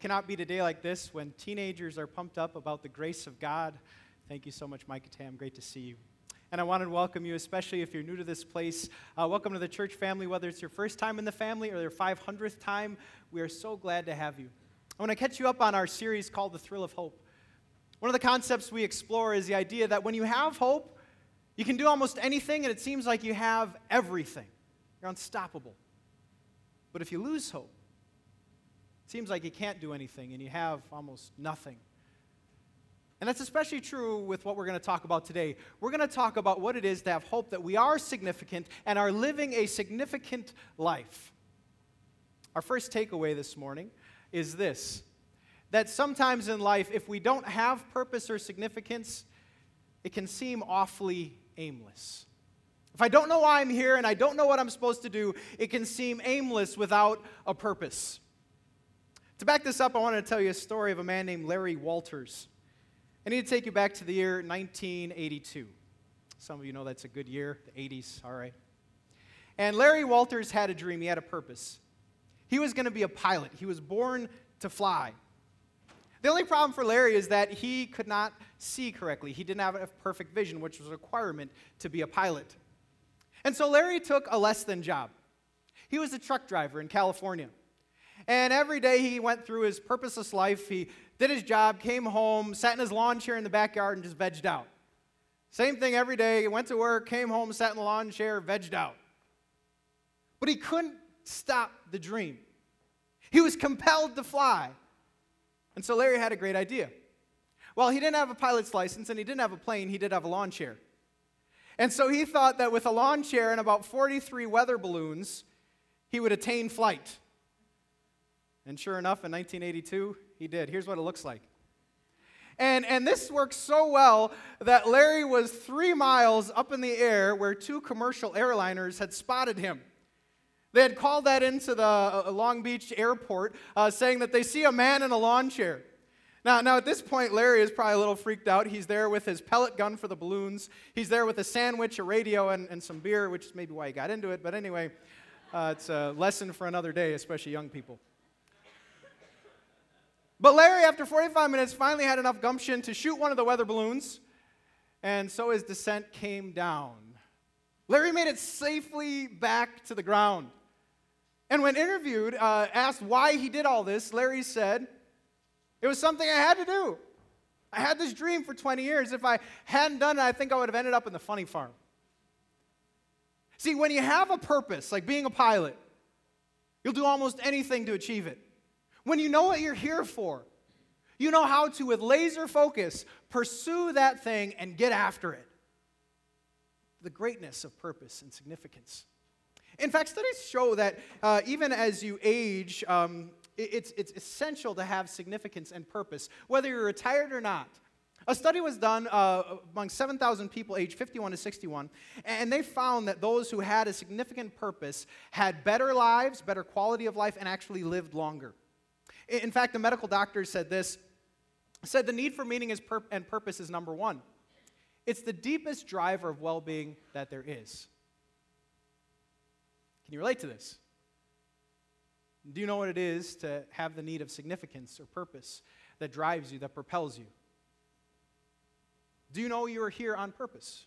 cannot beat a day like this when teenagers are pumped up about the grace of God. Thank you so much, Micah Tam. Great to see you. And I wanted to welcome you, especially if you're new to this place. Uh, welcome to the church family, whether it's your first time in the family or your 500th time. We are so glad to have you. I want to catch you up on our series called The Thrill of Hope. One of the concepts we explore is the idea that when you have hope, you can do almost anything, and it seems like you have everything. You're unstoppable. But if you lose hope, it seems like you can't do anything and you have almost nothing. And that's especially true with what we're going to talk about today. We're going to talk about what it is to have hope that we are significant and are living a significant life. Our first takeaway this morning is this that sometimes in life, if we don't have purpose or significance, it can seem awfully aimless. If I don't know why I'm here and I don't know what I'm supposed to do, it can seem aimless without a purpose. To back this up, I want to tell you a story of a man named Larry Walters. I need to take you back to the year 1982. Some of you know that's a good year, the 80s, all right. And Larry Walters had a dream, he had a purpose. He was going to be a pilot, he was born to fly. The only problem for Larry is that he could not see correctly. He didn't have a perfect vision, which was a requirement to be a pilot. And so Larry took a less than job. He was a truck driver in California. And every day he went through his purposeless life. He did his job, came home, sat in his lawn chair in the backyard, and just vegged out. Same thing every day. He went to work, came home, sat in the lawn chair, vegged out. But he couldn't stop the dream. He was compelled to fly. And so Larry had a great idea. Well, he didn't have a pilot's license and he didn't have a plane, he did have a lawn chair. And so he thought that with a lawn chair and about 43 weather balloons, he would attain flight. And sure enough, in 1982, he did. Here's what it looks like. And, and this worked so well that Larry was three miles up in the air where two commercial airliners had spotted him. They had called that into the uh, Long Beach airport, uh, saying that they see a man in a lawn chair. Now, now, at this point, Larry is probably a little freaked out. He's there with his pellet gun for the balloons. He's there with a sandwich, a radio, and, and some beer, which is maybe why he got into it. But anyway, uh, it's a lesson for another day, especially young people. But Larry, after 45 minutes, finally had enough gumption to shoot one of the weather balloons, and so his descent came down. Larry made it safely back to the ground. And when interviewed, uh, asked why he did all this, Larry said, It was something I had to do. I had this dream for 20 years. If I hadn't done it, I think I would have ended up in the funny farm. See, when you have a purpose, like being a pilot, you'll do almost anything to achieve it. When you know what you're here for, you know how to, with laser focus, pursue that thing and get after it. The greatness of purpose and significance. In fact, studies show that uh, even as you age, um, it's, it's essential to have significance and purpose, whether you're retired or not. A study was done uh, among 7,000 people aged 51 to 61, and they found that those who had a significant purpose had better lives, better quality of life, and actually lived longer. In fact, the medical doctors said this said the need for meaning and purpose is number one. It's the deepest driver of well being that there is. Can you relate to this? Do you know what it is to have the need of significance or purpose that drives you, that propels you? Do you know you are here on purpose?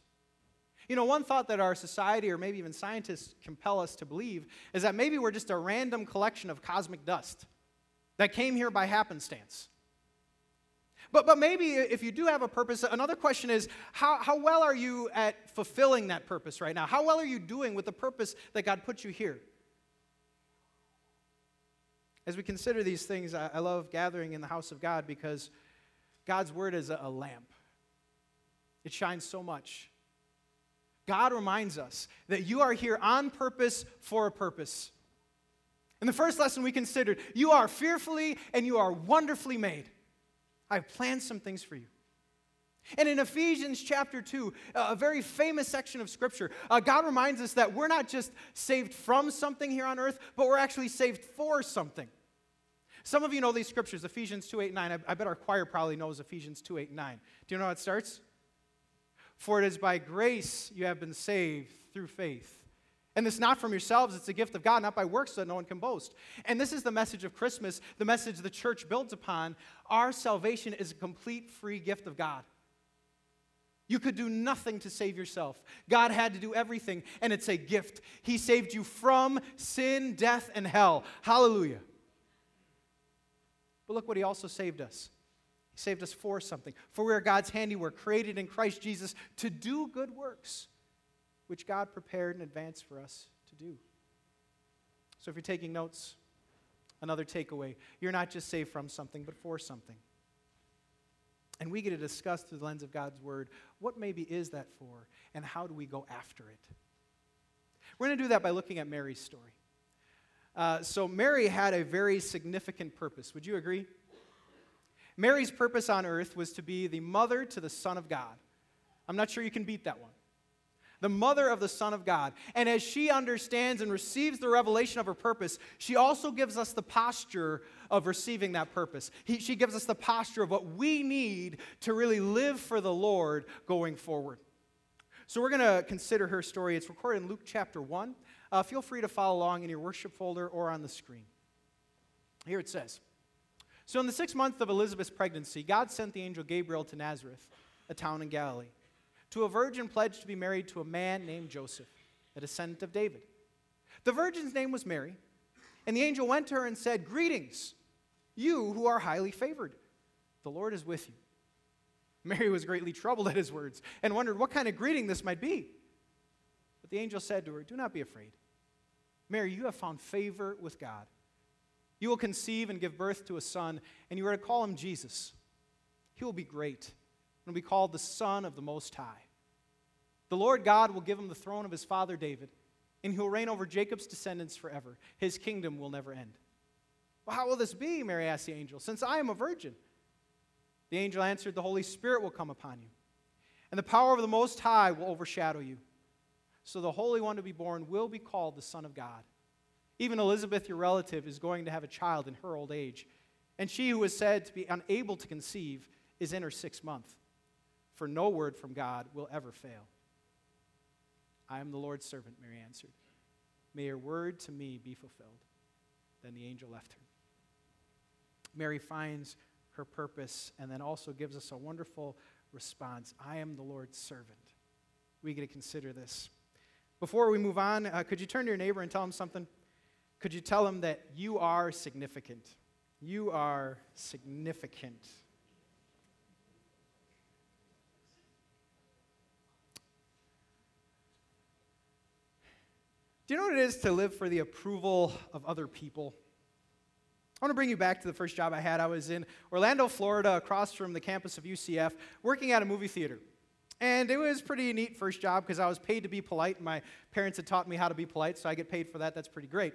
You know, one thought that our society or maybe even scientists compel us to believe is that maybe we're just a random collection of cosmic dust that came here by happenstance. But, but maybe if you do have a purpose, another question is how, how well are you at fulfilling that purpose right now? How well are you doing with the purpose that God put you here? As we consider these things, I, love gathering in the house of God because God's word is a lamp, it shines so much. God reminds us that you are here on purpose for a purpose. In the first lesson we considered, you are fearfully and you are wonderfully made. I've planned some things for you. And in Ephesians chapter 2, a very famous section of Scripture, uh, God reminds us that we're not just saved from something here on earth, but we're actually saved for something. Some of you know these scriptures, Ephesians 2 8 9. I, I bet our choir probably knows Ephesians 2 8 9. Do you know how it starts? For it is by grace you have been saved through faith And this not from yourselves, it's a gift of God, not by works, so that no one can boast. And this is the message of Christmas, the message the church builds upon. Our salvation is a complete free gift of God. You could do nothing to save yourself. God had to do everything, and it's a gift. He saved you from sin, death, and hell. Hallelujah. But look what He also saved us. He saved us for something. For we are God's handiwork, created in Christ Jesus to do good works which God prepared in advance for us to do. So if you're taking notes, another takeaway you're not just saved from something, but for something. And we get to discuss through the lens of God's Word what maybe is that for, and how do we go after it. We're going to do that by looking at Mary's story. Uh, so, Mary had a very significant purpose. Would you agree? Mary's purpose on earth was to be the mother to the Son of God. I'm not sure you can beat that one the mother of the Son of God. And as she understands and receives the revelation of her purpose, she also gives us the posture of receiving that purpose. He, she gives us the posture of what we need to really live for the Lord going forward. So we're going to consider her story. It's recorded in Luke chapter 1. Uh, feel free to follow along in your worship folder or on the screen. Here it says So, in the sixth month of Elizabeth's pregnancy, God sent the angel Gabriel to Nazareth, a town in Galilee to a virgin pledged to be married to a man named Joseph, a descendant of David. The virgin's name was Mary, and the angel went to her and said, Greetings, you who are highly favored. The Lord is with you. Mary was greatly troubled at his words and wondered what kind of greeting this might be. But the angel said to her, Do not be afraid. Mary, you have found favor with God. You will conceive and give birth to a son, and you are to call him Jesus. He will be great and will be called the Son of the Most High. The Lord God will give him the throne of his father David, and he will reign over Jacob's descendants forever. His kingdom will never end. Well, how will this be? Mary asked the angel, since I am a virgin. The angel answered, The Holy Spirit will come upon you, and the power of the Most High will overshadow you. So the Holy One to be born will be called the Son of God. Even Elizabeth, your relative, is going to have a child in her old age, and she who was said to be unable to conceive is in her sixth month for no word from God will ever fail. I am the Lord's servant, Mary answered. May your word to me be fulfilled. Then the angel left her. Mary finds her purpose and then also gives us a wonderful response I am the Lord's servant. We get to consider this. Before we move on, uh, could you turn to your neighbor and tell him something? Could you tell him that you are significant? You are significant. Do you know what it is to live for the approval of other people? I want to bring you back to the first job I had. I was in Orlando, Florida, across from the campus of UCF, working at a movie theater. And it was pretty neat first job because I was paid to be polite. My parents had taught me how to be polite, so I get paid for that. That's pretty great.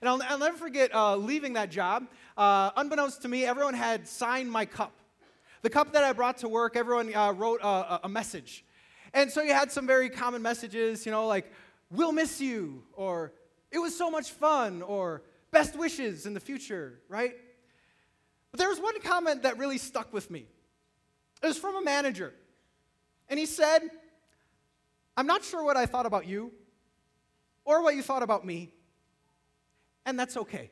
And I'll, I'll never forget uh, leaving that job. Uh, unbeknownst to me, everyone had signed my cup. The cup that I brought to work, everyone uh, wrote a, a message. And so you had some very common messages, you know, like, we'll miss you, or it was so much fun, or best wishes in the future, right? But there was one comment that really stuck with me. It was from a manager. And he said, I'm not sure what I thought about you or what you thought about me, and that's okay.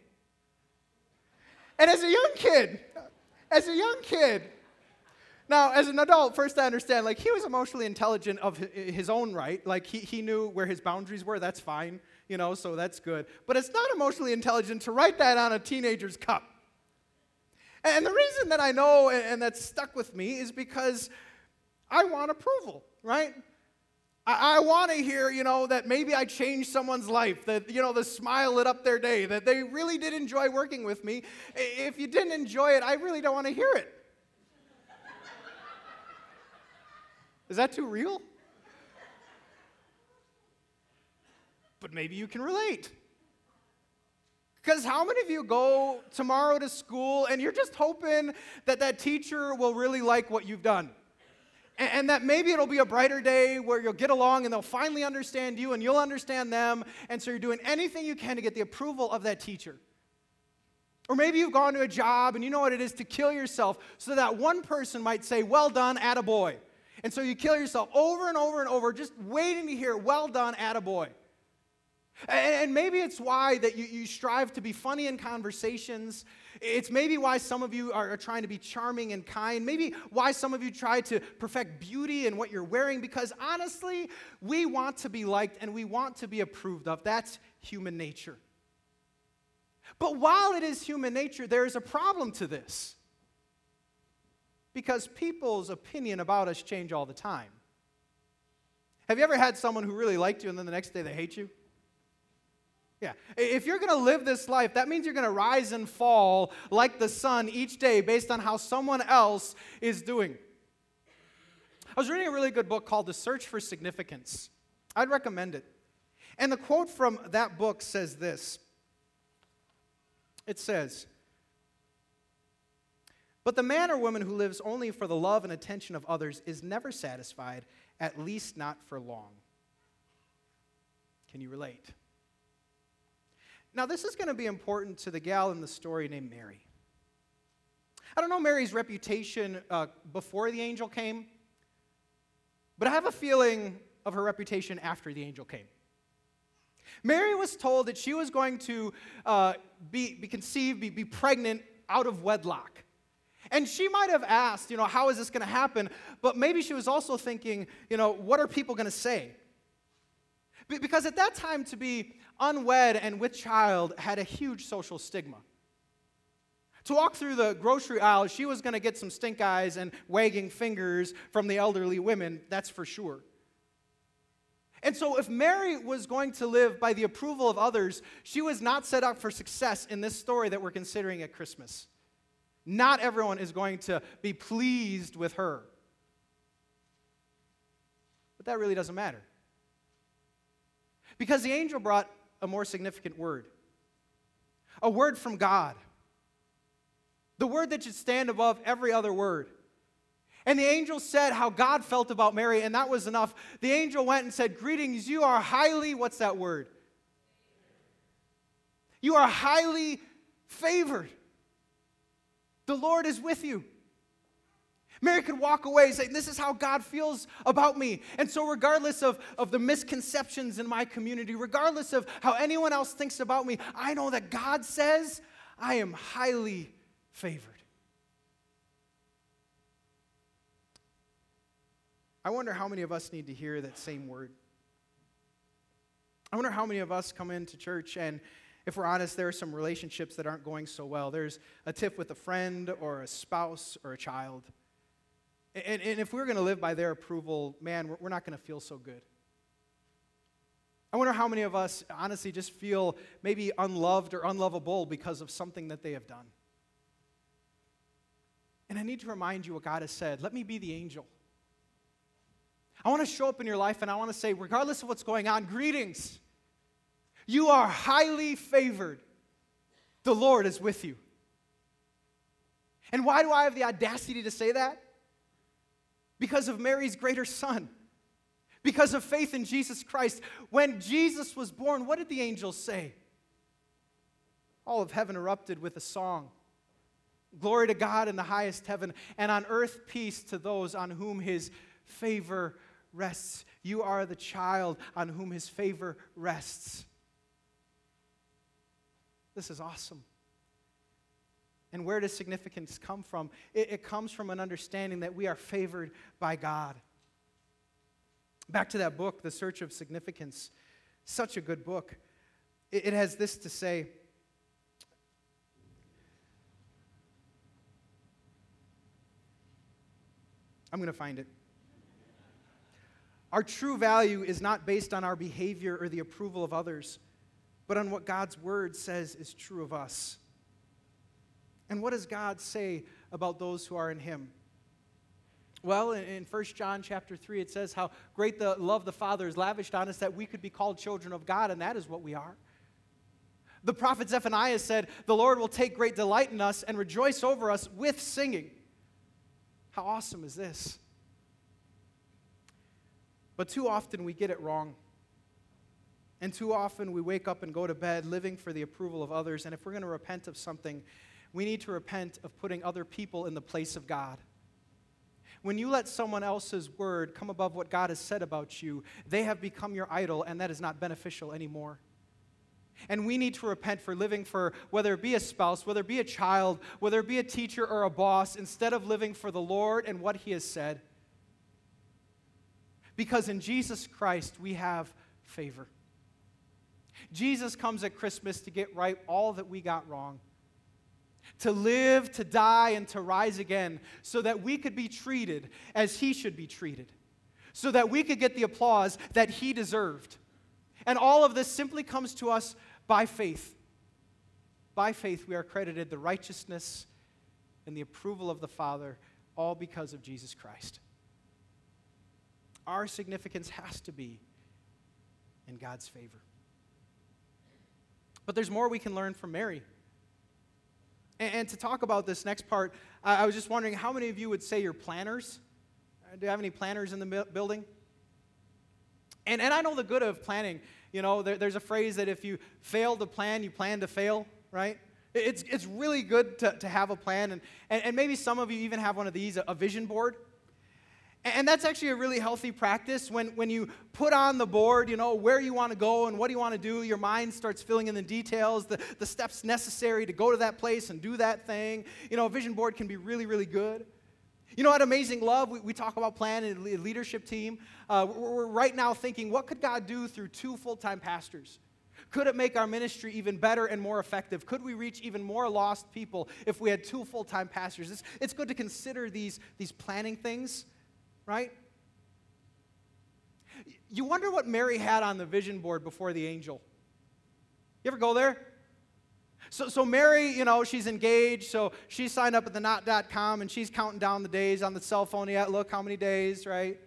And as a young kid, as a young kid, now, as an adult, first I understand, like, he was emotionally intelligent of his own right. Like, he, he knew where his boundaries were. That's fine, you know, so that's good. But it's not emotionally intelligent to write that on a teenager's cup. And the reason that I know and that's stuck with me is because I want approval, right? I, I want to hear, you know, that maybe I changed someone's life, that, you know, the smile lit up their day, that they really did enjoy working with me. If you didn't enjoy it, I really don't want to hear it. Is that too real? But maybe you can relate. Because how many of you go tomorrow to school and you're just hoping that that teacher will really like what you've done? And, that maybe it'll be a brighter day where you'll get along and they'll finally understand you and you'll understand them. And so you're doing anything you can to get the approval of that teacher. Or maybe you've gone to a job and you know what it is to kill yourself so that one person might say, Well done, attaboy. And so you kill yourself over and over and over, just waiting to hear, well done, attaboy. And maybe it's why that you, you strive to be funny in conversations. It's maybe why some of you are, are, trying to be charming and kind. Maybe why some of you try to perfect beauty in what you're wearing, because honestly, we want to be liked and we want to be approved of. That's human nature. But while it is human nature, there is a problem to this. Because people's opinion about us change all the time. Have you ever had someone who really liked you and then the next day they hate you? Yeah. If you're going to live this life, that means you're going to rise and fall like the sun each day based on how someone else is doing. I was reading a really good book called The Search for Significance. I'd recommend it. And the quote from that book says this It says, But the man or woman who lives only for the love and attention of others is never satisfied, at least not for long. Can you relate? Now, this is going to be important to the gal in the story named Mary. I don't know Mary's reputation uh, before the angel came, but I have a feeling of her reputation after the angel came. Mary was told that she was going to uh, be, be conceived, be, be pregnant out of wedlock. And she might have asked, you know, how is this going to happen? But maybe she was also thinking, you know, what are people going to say? Because at that time, to be unwed and with child had a huge social stigma. To walk through the grocery aisle, she was going to get some stink eyes and wagging fingers from the elderly women, that's for sure. And so, if Mary was going to live by the approval of others, she was not set up for success in this story that we're considering at Christmas. Not everyone is going to be pleased with her. But that really doesn't matter. Because the angel brought a more significant word a word from God. The word that should stand above every other word. And the angel said how God felt about Mary, and that was enough. The angel went and said, Greetings, you are highly, what's that word? You are highly favored. The Lord is with you. Mary could walk away saying, This is how God feels about me. And so, regardless of, of the misconceptions in my community, regardless of how anyone else thinks about me, I know that God says I am highly favored. I wonder how many of us need to hear that same word. I wonder how many of us come into church and if we're honest, there are some relationships that aren't going so well. There's a tiff with a friend or a spouse or a child. And, and if we're going to live by their approval, man, we're, we're not going to feel so good. I wonder how many of us honestly just feel maybe unloved or unlovable because of something that they have done. And I need to remind you what God has said. Let me be the angel. I want to show up in your life and I want to say, regardless of what's going on, greetings. You are highly favored. The Lord is with you. And why do I have the audacity to say that? because of Mary's greater son, because of faith in Jesus Christ. When Jesus was born, what did the angels say? All of heaven erupted with a song. Glory to God in the highest heaven, and on earth peace to those on whom his favor rests. You are the child on whom his favor rests. This is awesome. And where does significance come from? It, it, comes from an understanding that we are favored by God. Back to that book, The Search of Significance. Such a good book. It, it has this to say. I'm going to find it. Our true value is not based on our behavior or the approval of others, but on what God's word says is true of us. And what does God say about those who are in him? Well, in 1 John chapter 3, it says how great the love the Father has lavished on us that we could be called children of God, and that is what we are. The prophet Zephaniah said, The Lord will take great delight in us and rejoice over us with singing. How awesome is this? But too often we get it wrong. And too often we wake up and go to bed living for the approval of others. And if we're going to repent of something, we need to repent of putting other people in the place of God. When you let someone else's word come above what God has said about you, they have become your idol, and that is not beneficial anymore. And we need to repent for living for whether it be a spouse, whether it be a child, whether it be a teacher or a boss, instead of living for the Lord and what He has said. Because in Jesus Christ we have favor. Jesus comes at Christmas to get right all that we got wrong, to live, to die, and to rise again, so that we could be treated as He should be treated, so that we could get the applause that He deserved. And all of this simply comes to us by faith. By faith, we are credited the righteousness and the approval of the Father, all because of Jesus Christ. Our significance has to be in God's favor. But there's more we can learn from Mary. And, and to talk about this next part, I, I was just wondering how many of you would say you're planners? Uh, do you have any planners in the building? And, and I know the good of planning. You know, there, there's a phrase that if you fail to plan, you plan to fail, right? It's, it's really good to, to have a plan. And, and, and maybe some of you even have one of these, a vision board. And that's actually a really healthy practice. When, when you put on the board, you know, where you want to go and what do you want to do, your mind starts filling in the details, the, the steps necessary to go to that place and do that thing. You know, a vision board can be really, really good. You know, at Amazing Love, we, we talk about planning a leadership team. Uh, we're, we're right now thinking, what could God do through two full time pastors? Could it make our ministry even better and more effective? Could we reach even more lost people if we had two full time pastors? It's, it's good to consider these, these planning things right? You wonder what Mary had on the vision board before the angel. You ever go there? So, so Mary, you know, she's engaged, so she signed up at the knot.com and she's counting down the days on the cell phone. Yeah, look how many days, right?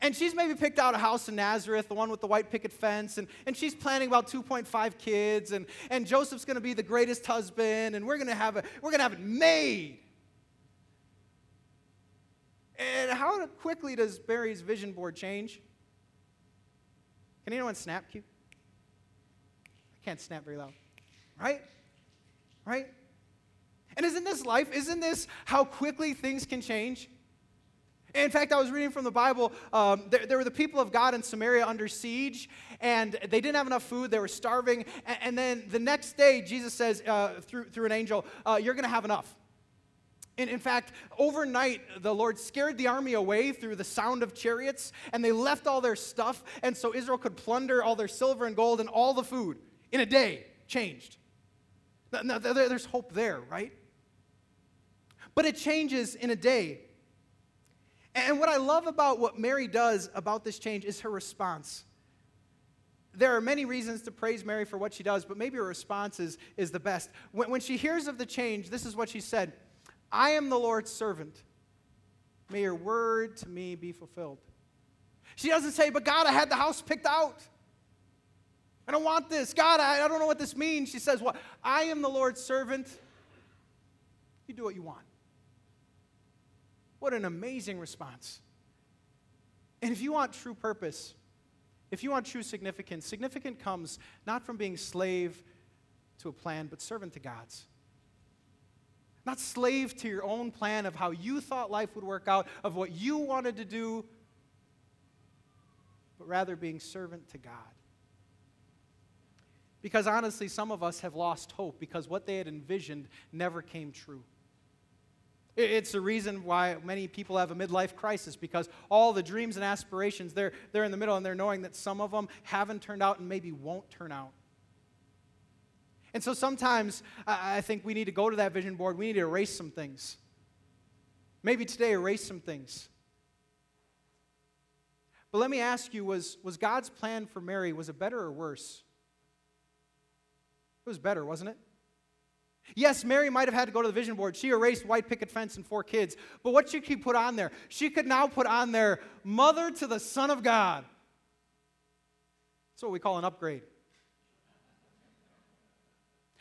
And she's maybe picked out a house in Nazareth, the one with the white picket fence, and, and she's planning about 2.5 kids, and, and Joseph's gonna be the greatest husband, and we're gonna have a, we're gonna have it made. And how quickly does Mary's vision board change? Can anyone snap cue? I can't snap very loud. Right? Right? And isn't this life? Isn't this how quickly things can change? In fact, I was reading from the Bible. Um, there, there, were the people of God in Samaria under siege, and they didn't have enough food. They were starving. And, and then the next day, Jesus says uh, through, through an angel, uh, You're going to have enough. And in fact, overnight, the Lord scared the army away through the sound of chariots, and they left all their stuff, and so Israel could plunder all their silver and gold and all the food in a day. Changed. Now, there's hope there, right? But it changes in a day. And what I love about what Mary does about this change is her response. There are many reasons to praise Mary for what she does, but maybe her response is, is the best. When, when she hears of the change, this is what she said I am the Lord's servant. May your word to me be fulfilled. She doesn't say, But God, I had the house picked out. I don't want this. God, I, I don't know what this means. She says, What? I am the Lord's servant. You do what you want. What an amazing response. And if you want true purpose, if you want true significance, significant comes not from being slave to a plan, but servant to God's. Not slave to your own plan of how you thought life would work out, of what you wanted to do, but rather being servant to God. Because honestly, some of us have lost hope because what they had envisioned never came true. It's the reason why many people have a midlife crisis because all the dreams and aspirations, they're, they're in the middle and they're knowing that some of them haven't turned out and maybe won't turn out. And so sometimes I think we need to go to that vision board. We need to erase some things. Maybe today, erase some things. But let me ask you was, was God's plan for Mary, was it better or worse? It was better, wasn't it? Yes, Mary might have had to go to the vision board. She erased white picket fence and four kids. But what should she put on there? She could now put on there, Mother to the Son of God. That's what we call an upgrade.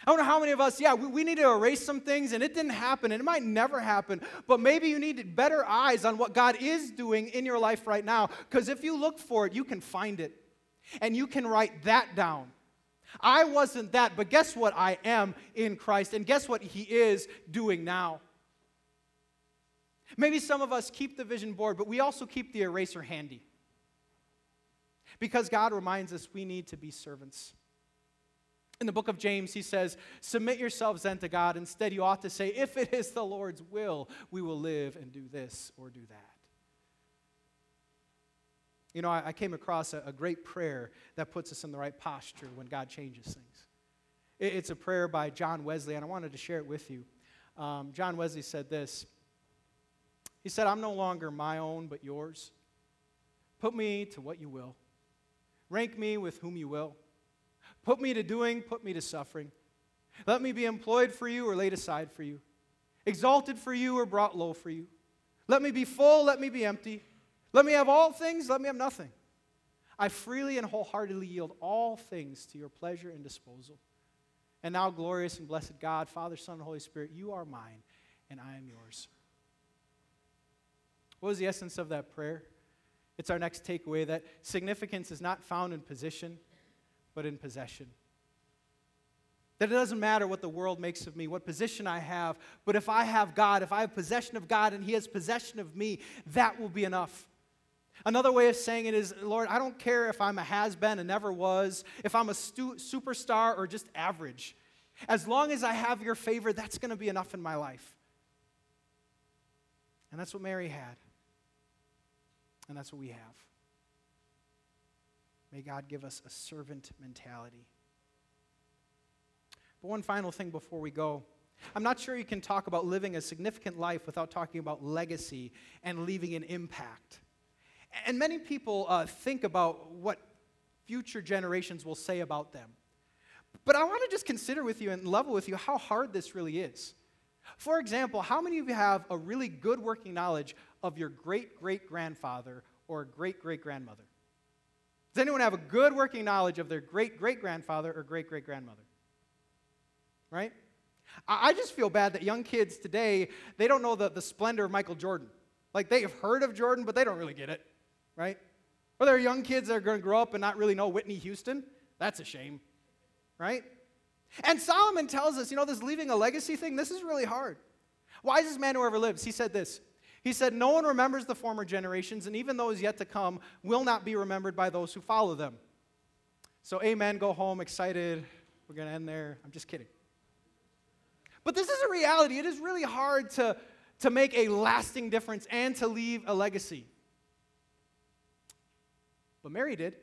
I don't know how many of us, yeah, we, we, need to erase some things and it didn't happen and it might never happen, but maybe you need better eyes on what God is doing in your life right now. Because if you look for it, you can find it and you can write that down. I wasn't that, but guess what? I am in Christ. And guess what He is doing now? Maybe some of us keep the vision board, but we also keep the eraser handy. Because God reminds us we need to be servants. In the book of James, he says, Submit yourselves then to God. Instead, you ought to say, If it is the Lord's will, we will live and do this or do that. You know, I, I came across a, a, great prayer that puts us in the right posture when God changes things. It, it's a prayer by John Wesley, and I wanted to share it with you. Um, John Wesley said this He said, I'm no longer my own, but yours. Put me to what you will, rank me with whom you will. Put me to doing, put me to suffering. Let me be employed for you or laid aside for you, exalted for you or brought low for you. Let me be full, let me be empty. Let me have all things, let me have nothing. I freely and wholeheartedly yield all things to your pleasure and disposal. And now, glorious and blessed God, Father, Son, and Holy Spirit, you are mine, and I am yours. What was the essence of that prayer? It's our next takeaway that significance is not found in position, but in possession. That it doesn't matter what the world makes of me, what position I have, but if I have God, if I have possession of God and He has possession of me, that will be enough. Another way of saying it is, Lord, I don't care if I'm a has been and never was, if I'm a stu- superstar or just average. As long as I have your favor, that's going to be enough in my life. And that's what Mary had. And that's what we have. May God give us a servant mentality. But one final thing before we go. I'm not sure you can talk about living a significant life without talking about legacy and leaving an impact. And many people uh, think about what future generations will say about them. But I want to just consider with you and level with you how hard this really is. For example, how many of you have a really good working knowledge of your great great grandfather or great great grandmother? Does anyone have a good working knowledge of their great great grandfather or great great grandmother? Right? I just feel bad that young kids today, they don't know the, the splendor of Michael Jordan. Like they have heard of Jordan, but they don't really get it right? Or there are young kids that are going to grow up and not really know Whitney Houston. That's a shame, right? And Solomon tells us, you know, this leaving a legacy thing, this is really hard. Wisest man who ever lives, he said this. He said, No one remembers the former generations, and even those yet to come will not be remembered by those who follow them. So, amen, go home excited. We're going to end there. I'm just kidding. But this is a reality. It is really hard to, to make a lasting difference and to leave a legacy. But Mary did.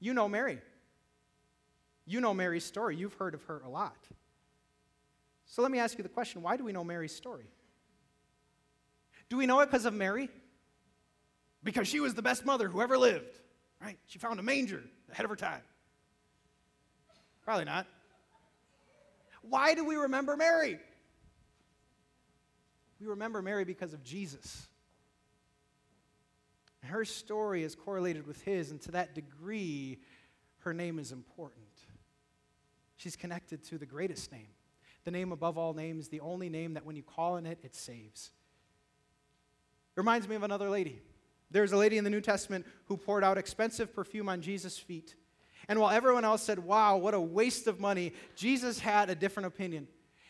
You know Mary. You know Mary's story. You've heard of her a lot. So let me ask you the question why do we know Mary's story? Do we know it because of Mary? Because she was the best mother who ever lived, right? She found a manger ahead of her time. Probably not. Why do we remember Mary? We remember Mary because of Jesus. Her story is correlated with his, and to that degree, her name is important. She's connected to the greatest name, the name above all names, the only name that when you call on it, it saves. Reminds me of another lady. There's a lady in the New Testament who poured out expensive perfume on Jesus' feet. And while everyone else said, Wow, what a waste of money, Jesus had a different opinion.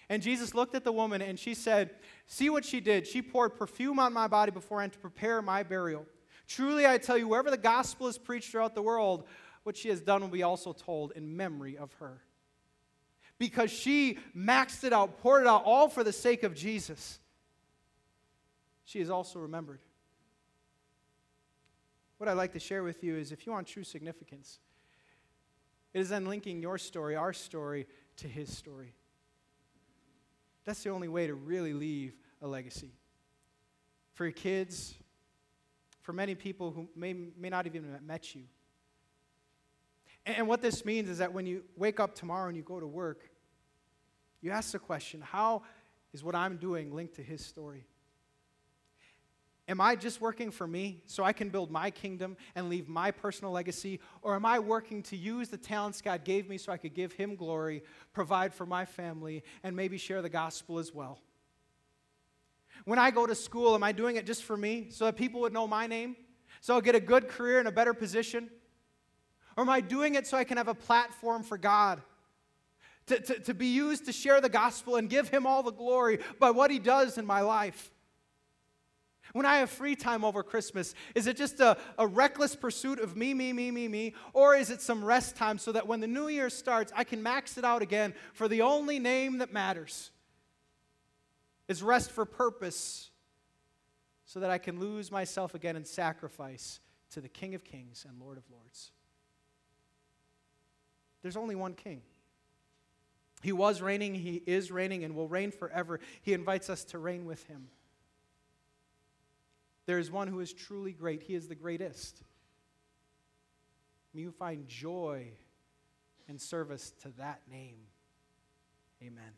And Jesus looked at the woman and she said, See what she did. She poured perfume on my body beforehand to prepare my burial. Truly, I tell you, wherever the gospel is preached throughout the world, what she has done will be also told in memory of her. Because she maxed it out, poured it out, all for the sake of Jesus. She is also remembered. What I'd like to share with you is if you want true significance, it is then linking your story, our story, to his story. That's the only way to really leave a legacy. For your kids, for many people who may, may not even have met you. And, and what this means is that when you wake up tomorrow and you go to work, you ask the question how is what I'm doing linked to his story? Am I just working for me so I can build my kingdom and leave my personal legacy? Or am I working to use the talents God gave me so I could give Him glory, provide for my family, and maybe share the gospel as well? When I go to school, am I doing it just for me so that people would know my name? So I'll get a good career and a better position? Or am I doing it so I can have a platform for God? To, to, to be used to share the gospel and give Him all the glory by what He does in my life? When I have free time over Christmas, is it just a, a reckless pursuit of me, me, me, me, me? Or is it some rest time so that when the new year starts, I can max it out again for the only name that matters? Is rest for purpose so that I can lose myself again in sacrifice to the King of Kings and Lord of Lords? There's only one King. He was reigning, He is reigning, and will reign forever. He invites us to reign with Him. There is one who is truly great. He is the greatest. May you find joy and service to that name. Amen.